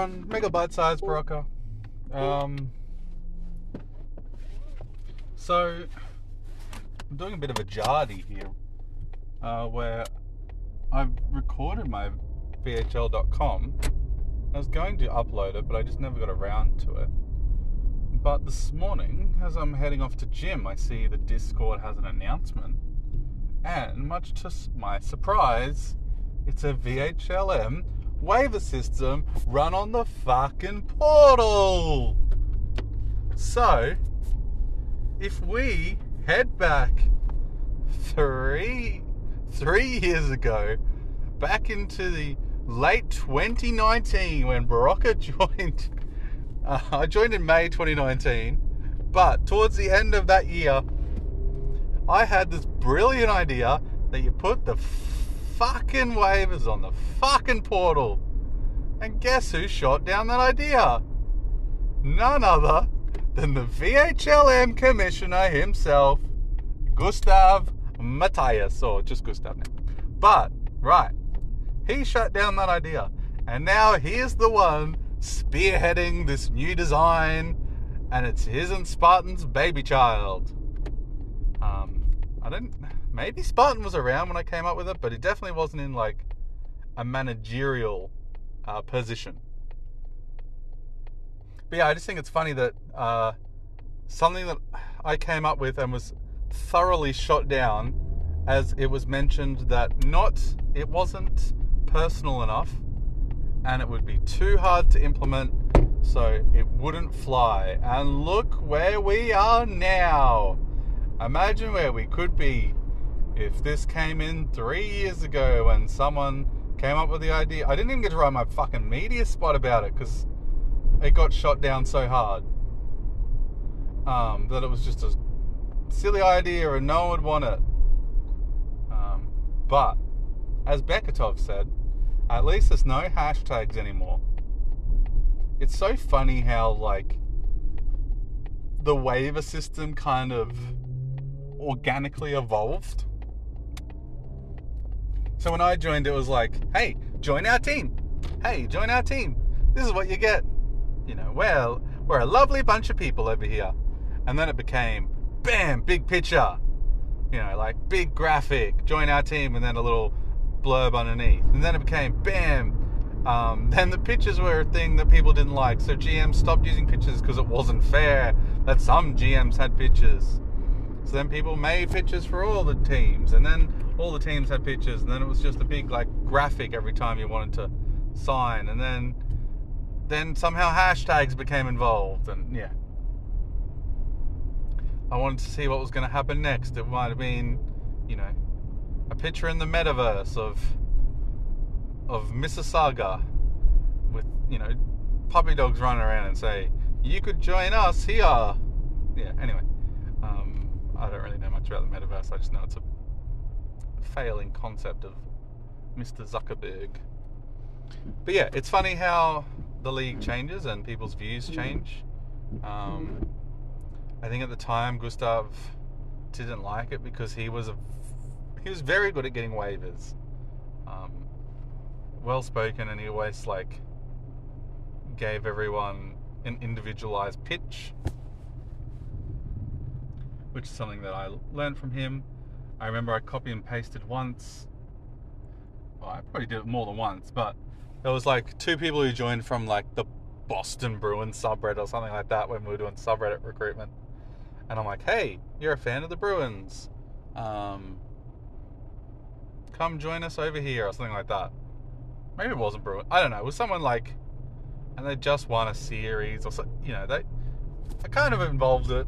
everyone. Mega bite size Berocka. Um, so, I'm doing a bit of a Jardy here, uh, where I've recorded my VHL.com. I was going to upload it, but I just never got around to it. But this morning, as I'm heading off to gym, I see the Discord has an announcement, and much to my surprise, it's a VHLM waiver system run on the fucking portal. So, if we head back three three years ago, back into the late 2019 when Berocka joined. Uh, I joined in May 2019, but towards the end of that year, I had this brilliant idea that you put the fucking waivers on the fucking portal. And guess who shot down that idea? None other than the VHLM commissioner himself, Gustav Matthias, or just Gustav now. But, right, he shut down that idea. And now he's the one spearheading this new design, and it's his and Spartan's baby child. Um, I don't maybe Spartan was around when I came up with it, but it definitely wasn't in like a managerial uh, position. But yeah, I just think it's funny that uh, something that I came up with and was thoroughly shot down, as it was mentioned that not it wasn't personal enough, and it would be too hard to implement, so it wouldn't fly. And look where we are now. Imagine where we could be if this came in three years ago when someone came up with the idea. I didn't even get to write my fucking media spot about it because it got shot down so hard um, that it was just a silly idea and no one would want it. Um, but as Beketov said, at least there's no hashtags anymore. It's so funny how like the waiver system kind of organically evolved. So when I joined, it was like, hey, join our team. Hey, join our team. This is what you get. You know, well, we're a lovely bunch of people over here. And then it became, bam, big picture. You know, like big graphic, join our team, and then a little blurb underneath. And then it became, bam. Um, then the pictures were a thing that people didn't like. So GMs stopped using pictures because it wasn't fair that some GMs had pictures. So then people made pictures for all the teams, and then all the teams had pictures, and then it was just a big like graphic every time you wanted to sign, and then then somehow hashtags became involved, and yeah. I wanted to see what was going to happen next. It might have been, you know, a picture in the metaverse of of Mississauga with you know puppy dogs running around and say, "You could join us here." Yeah. Anyway, I don't really know much about the metaverse. I just know it's a failing concept of Mr. Zuckerberg. But yeah, it's funny how the league changes and people's views change. Um, I think at the time Gustav didn't like it because he was a he was very good at getting waivers, um, well spoken, and he always like gave everyone an individualized pitch, which is something that I learned from him. I remember I copy and pasted once. Well, I probably did it more than once, but there was like two people who joined from like the Boston Bruins subreddit or something like that when we were doing subreddit recruitment. And I'm like, hey, you're a fan of the Bruins. Um, come join us over here or something like that. Maybe it wasn't Bruin. I don't know. It was someone like, and they just won a series or so. You know, they. I kind of involved it.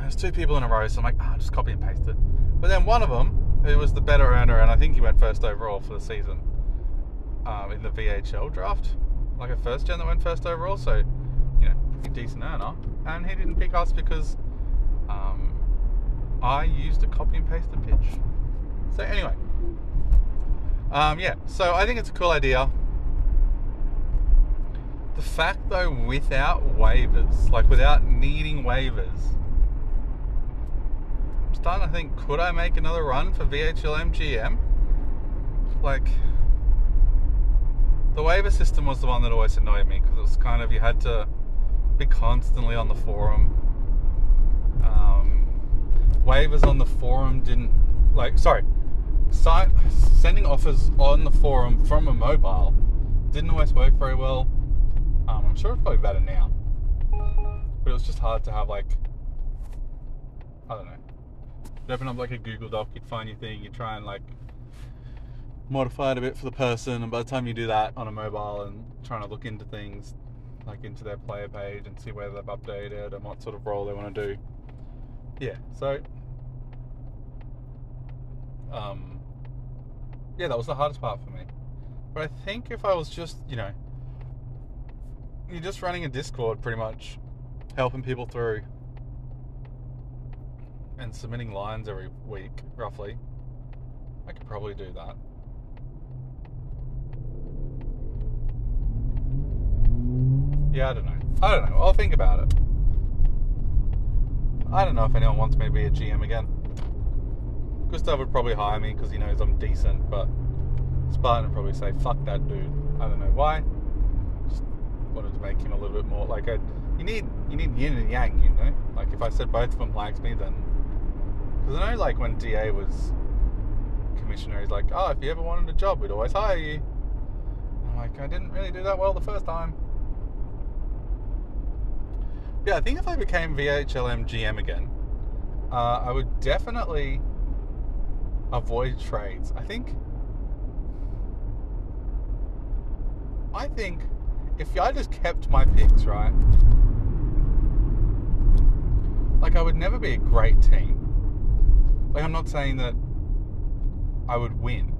There's two people in a row, so I'm like, ah, just copy and paste it. But then one of them, who was the better earner, and I think he went first overall for the season um, in the VHL draft, like a first gen that went first overall, so you know, pretty decent earner. And he didn't pick us because um, I used a copy and paste the pitch. So anyway, um, yeah. So I think it's a cool idea. The fact, though, without waivers, like without needing waivers, starting to think: could I make another run for VHLM GM? Like the waiver system was the one that always annoyed me because it was kind of you had to be constantly on the forum. Um, waivers on the forum didn't like sorry, si- sending offers on the forum from a mobile didn't always work very well. Um, I'm sure it's probably better now, but it was just hard to have like I don't know. You open up like a Google Doc, you'd find your thing, you try and like modify it a bit for the person, and by the time you do that on a mobile and trying to look into things, like into their player page and see whether they've updated and what sort of role they want to do. Yeah, so um, yeah, that was the hardest part for me. But I think if I was just, you know, you're just running a Discord pretty much, helping people through and submitting lines every week, roughly, I could probably do that. Yeah, I don't know. I don't know. I'll think about it. I don't know if anyone wants me to be a GM again. Gustav would probably hire me because he knows I'm decent, but Spartan would probably say, fuck that dude. I don't know why. Just wanted to make him a little bit more like a. You need you need yin and yang, you know. Like if I said both of them likes me, then because I know like when DA was commissioner, he's like, oh, if you ever wanted a job, we'd always hire you. And I'm like, I didn't really do that well the first time. Yeah, I think if I became VHLM GM again, uh, I would definitely avoid trades. I think. I think if I just kept my picks right, like I would never be a great team. Like I'm not saying that I would win,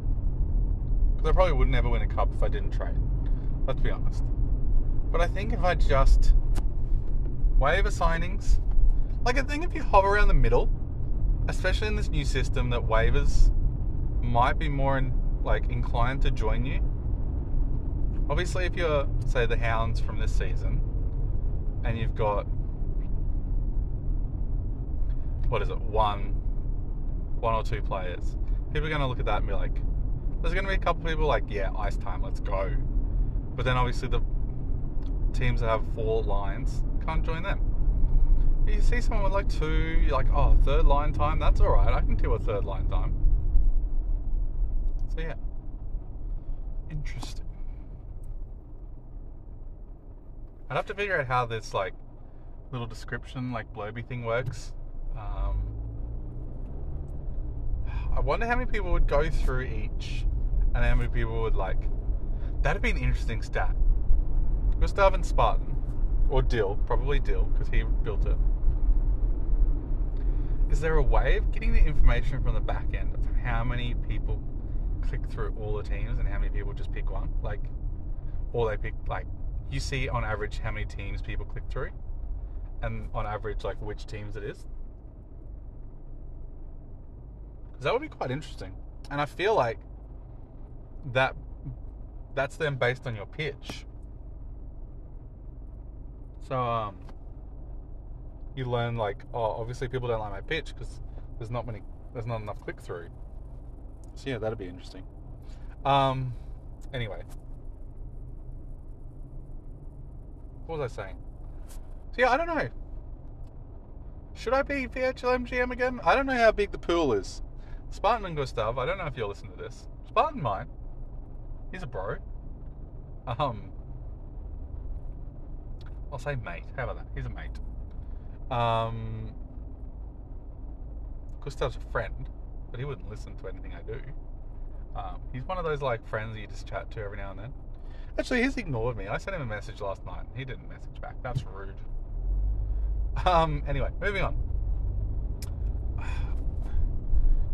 because I probably would never win a cup if I didn't trade. Let's be honest. But I think if I just waiver signings, like I think if you hover around the middle, especially in this new system, that waivers might be more in, like inclined to join you. Obviously, if you're say the Hounds from this season, and you've got what is it, one, one or two players, people are going to look at that and be like, there's going to be a couple people like, yeah, ice time, let's go. But then obviously the teams that have four lines can't join them. You see someone with like two, you're like, oh, third line time, that's all right. I can deal with third line time. So yeah, interesting. I'd have to figure out how this like little description, like blurby thing works. Um, I wonder how many people would go through each, and how many people would like. That'd be an interesting stat. Gustav and Spartan, or Dill, probably Dill, because he built it. Is there a way of getting the information from the back end of how many people click through all the teams and how many people just pick one? Like, or they pick like you see on average how many teams people click through, and on average like which teams it is. Because that would be quite interesting, and I feel like that that's then based on your pitch. So um, you learn like, oh, obviously people don't like my pitch because there's not many, there's not enough click through. So yeah, that'd be interesting. Um, anyway, what was I saying? So yeah, I don't know. Should I be VHLM GM again? I don't know how big the pool is. Spartan and Gustav, I don't know if you'll listen to this. Spartan might. He's a bro. Um, I'll say mate. How about that? He's a mate. Um, Gustav's a friend, but he wouldn't listen to anything I do. Um, he's one of those like friends you just chat to every now and then. Actually, he's ignored me. I sent him a message last night. and He didn't message back. That's rude. Um, anyway, moving on.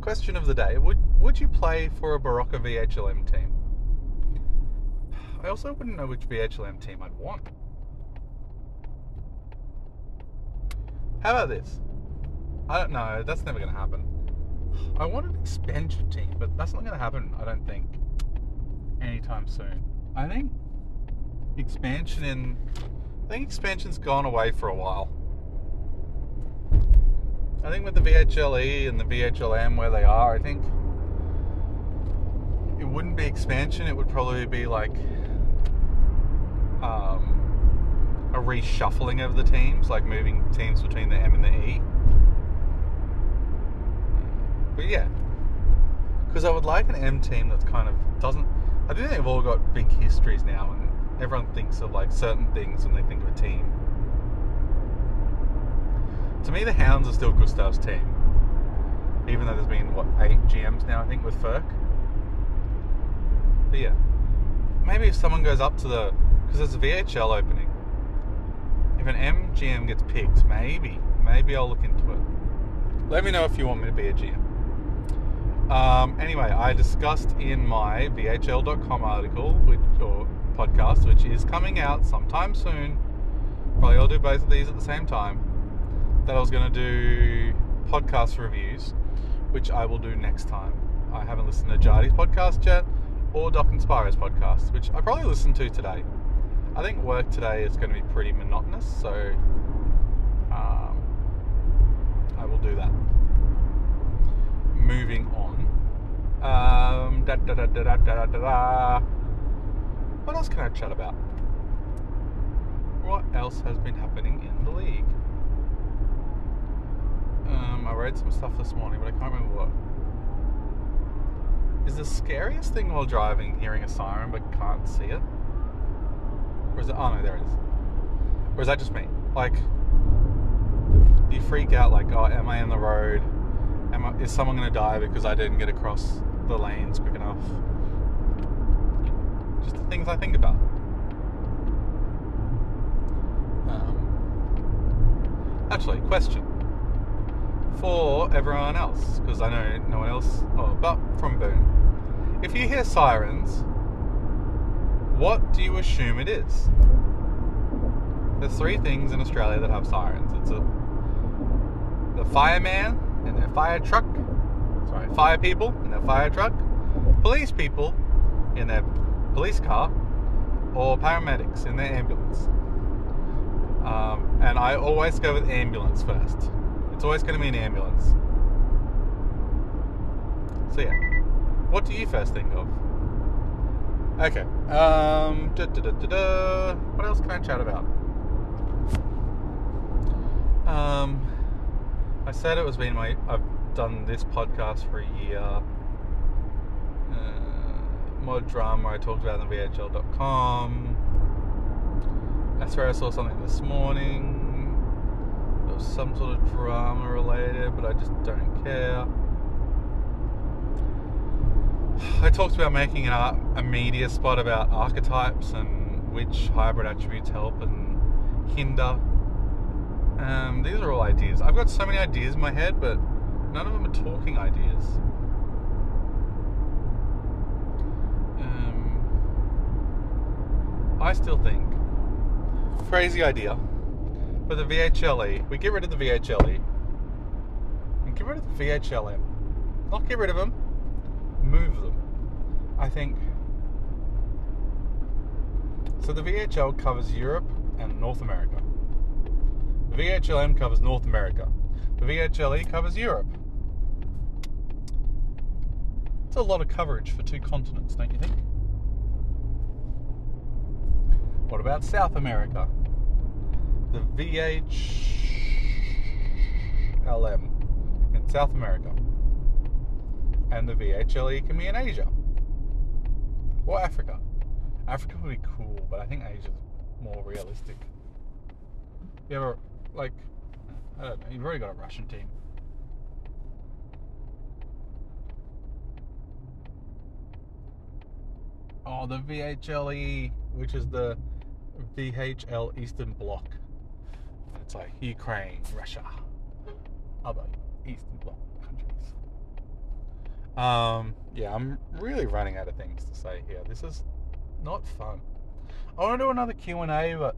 Question of the day: Would would you play for a Berocka VHLM team? I also wouldn't know which VHLM team I'd want. How about this? I don't know. That's never going to happen. I want an expansion team, but that's not going to happen. I don't think anytime soon. I think expansion in. I think expansion's gone away for a while. I think with the VHLE and the VHLM where they are, I think it wouldn't be expansion. It would probably be like um, a reshuffling of the teams, like moving teams between the M and the E. But yeah, because I would like an M team that's kind of doesn't. I think they've all got big histories now, and everyone thinks of like certain things when they think of a team. To me, the Hounds are still Gustav's team, even though there's been what eight GMs now, I think, with Ferk. But yeah, maybe if someone goes up to the because there's a VHL opening. If an MGM gets picked, maybe, maybe I'll look into it. Let me know if you want me to be a GM. Um, anyway, I discussed in my VHL.com article, which, or podcast, which is coming out sometime soon. Probably I'll do both of these at the same time that I was going to do podcast reviews, which I will do next time. I haven't listened to Jardy's podcast yet or Doc and Spiro's podcast, which I probably listened to today. I think work today is going to be pretty monotonous, so um, I will do that. Moving on. Um, da, da, da, What else can I chat about? What else has been happening in the league? Um, I read some stuff this morning, but I can't remember what. Is the scariest thing while driving hearing a siren but can't see it? Or is it? Oh no, there it is. Or is that just me? Like, you freak out? Like, oh, am I in the road? Am I, is someone going to die because I didn't get across the lanes quick enough? Just the things I think about. Um, actually, question for everyone else because I know no one else. Oh, but from Boone, if you hear sirens, what do you assume it is? There's three things in Australia that have sirens. It's a the fireman in their fire truck, sorry, fire people in their fire truck, police people in their police car, or paramedics in their ambulance. Um, and I always go with ambulance first. It's always going to be an ambulance. So yeah, what do you first think of? Okay. Um. Da, da, da. What else can I chat about? Um. I said it was been my. I've done this podcast for a year. Uh, mod drama I talked about on VHL.com. That's where I saw something this morning. Was some sort of drama related, but I just don't care. I talked about making a, a media spot about archetypes and which hybrid attributes help and hinder. Um, these are all ideas. I've got so many ideas in my head, but none of them are talking ideas. Um, I still think crazy idea, but the VHLE. We get rid of the VHLE and get rid of the VHLM. Not get rid of them, move them. I think. So the VHL covers Europe and North America. The VHLM covers North America. The VHLE covers Europe. It's a lot of coverage for two continents, don't you think? What about South America? The VHLM in South America. And the VHLE can be in Asia. Or Africa. Africa would be cool, but I think Asia's more realistic. You ever, like, I don't know, you've already got a Russian team. Oh, the VHLE, which is the VHL Eastern Bloc. It's like Ukraine, Russia, other Eastern Bloc countries. Um, yeah, I'm really running out of things to say here. This is not fun. I want to do another Q and A, but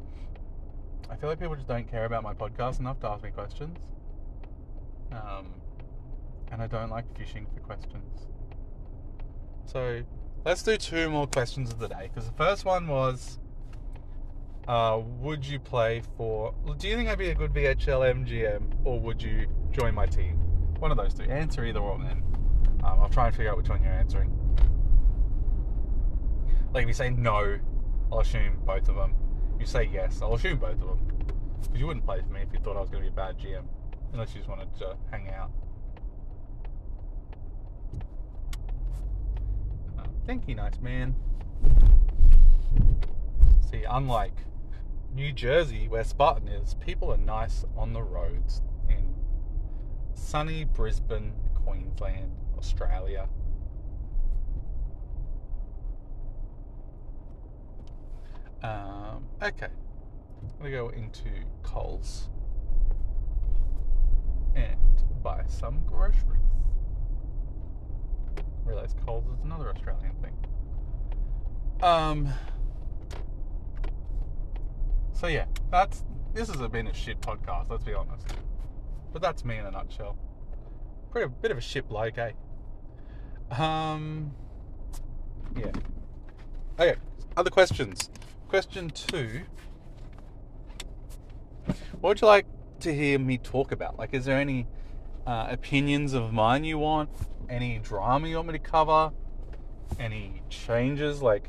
I feel like people just don't care about my podcast enough to ask me questions. Um, and I don't like fishing for questions. So let's do two more questions of the day because the first one was uh, would you play for do you think I'd be a good VHLM GM or would you join my team? One of those two. Answer either one, then. Um, I'll try and figure out which one you're answering. Like if you say no, I'll assume both of them. You say yes. I'll assume both of them. Because you wouldn't play for me if you thought I was going to be a bad GM. Unless you just wanted to hang out. Uh, thank you, nice man. See, unlike New Jersey, where Spartan is, people are nice on the roads in sunny Brisbane, Queensland, Australia. Um, okay, I'm gonna go into Coles and buy some groceries. Realize Coles is another Australian thing. Um. So yeah, that's this has been a shit podcast. Let's be honest, but that's me in a nutshell. Pretty bit of a shit bloke, eh? Um. Yeah. Okay. Other questions. Question two. What would you like to hear me talk about? Like, is there any uh, opinions of mine you want? Any drama you want me to cover? Any changes? Like,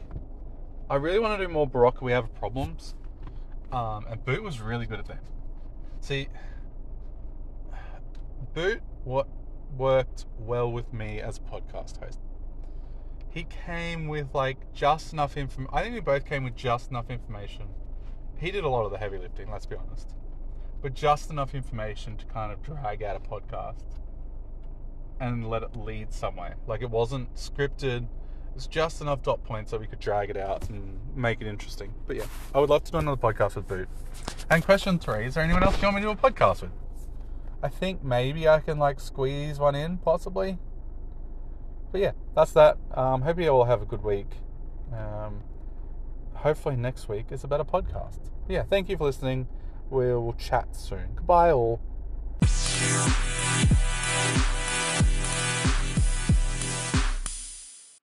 I really want to do more Berocka We Have Problems. Um, and Boot was really good at them. See, Boot what worked well with me as a podcast host. He came with like just enough information. I think we both came with just enough information. He did a lot of the heavy lifting, let's be honest but just enough information to kind of drag out a podcast and let it lead somewhere. Like it wasn't scripted. It's just enough dot points that we could drag it out and make it interesting. But yeah, I would love to do another podcast with Boot. And question three: Is there anyone else you want me to do a podcast with? I think maybe I can like squeeze one in, possibly. But yeah, that's that. Um, hope you all have a good week. Um, hopefully next week is a better podcast. But yeah, thank you for listening. We'll chat soon. Goodbye, all.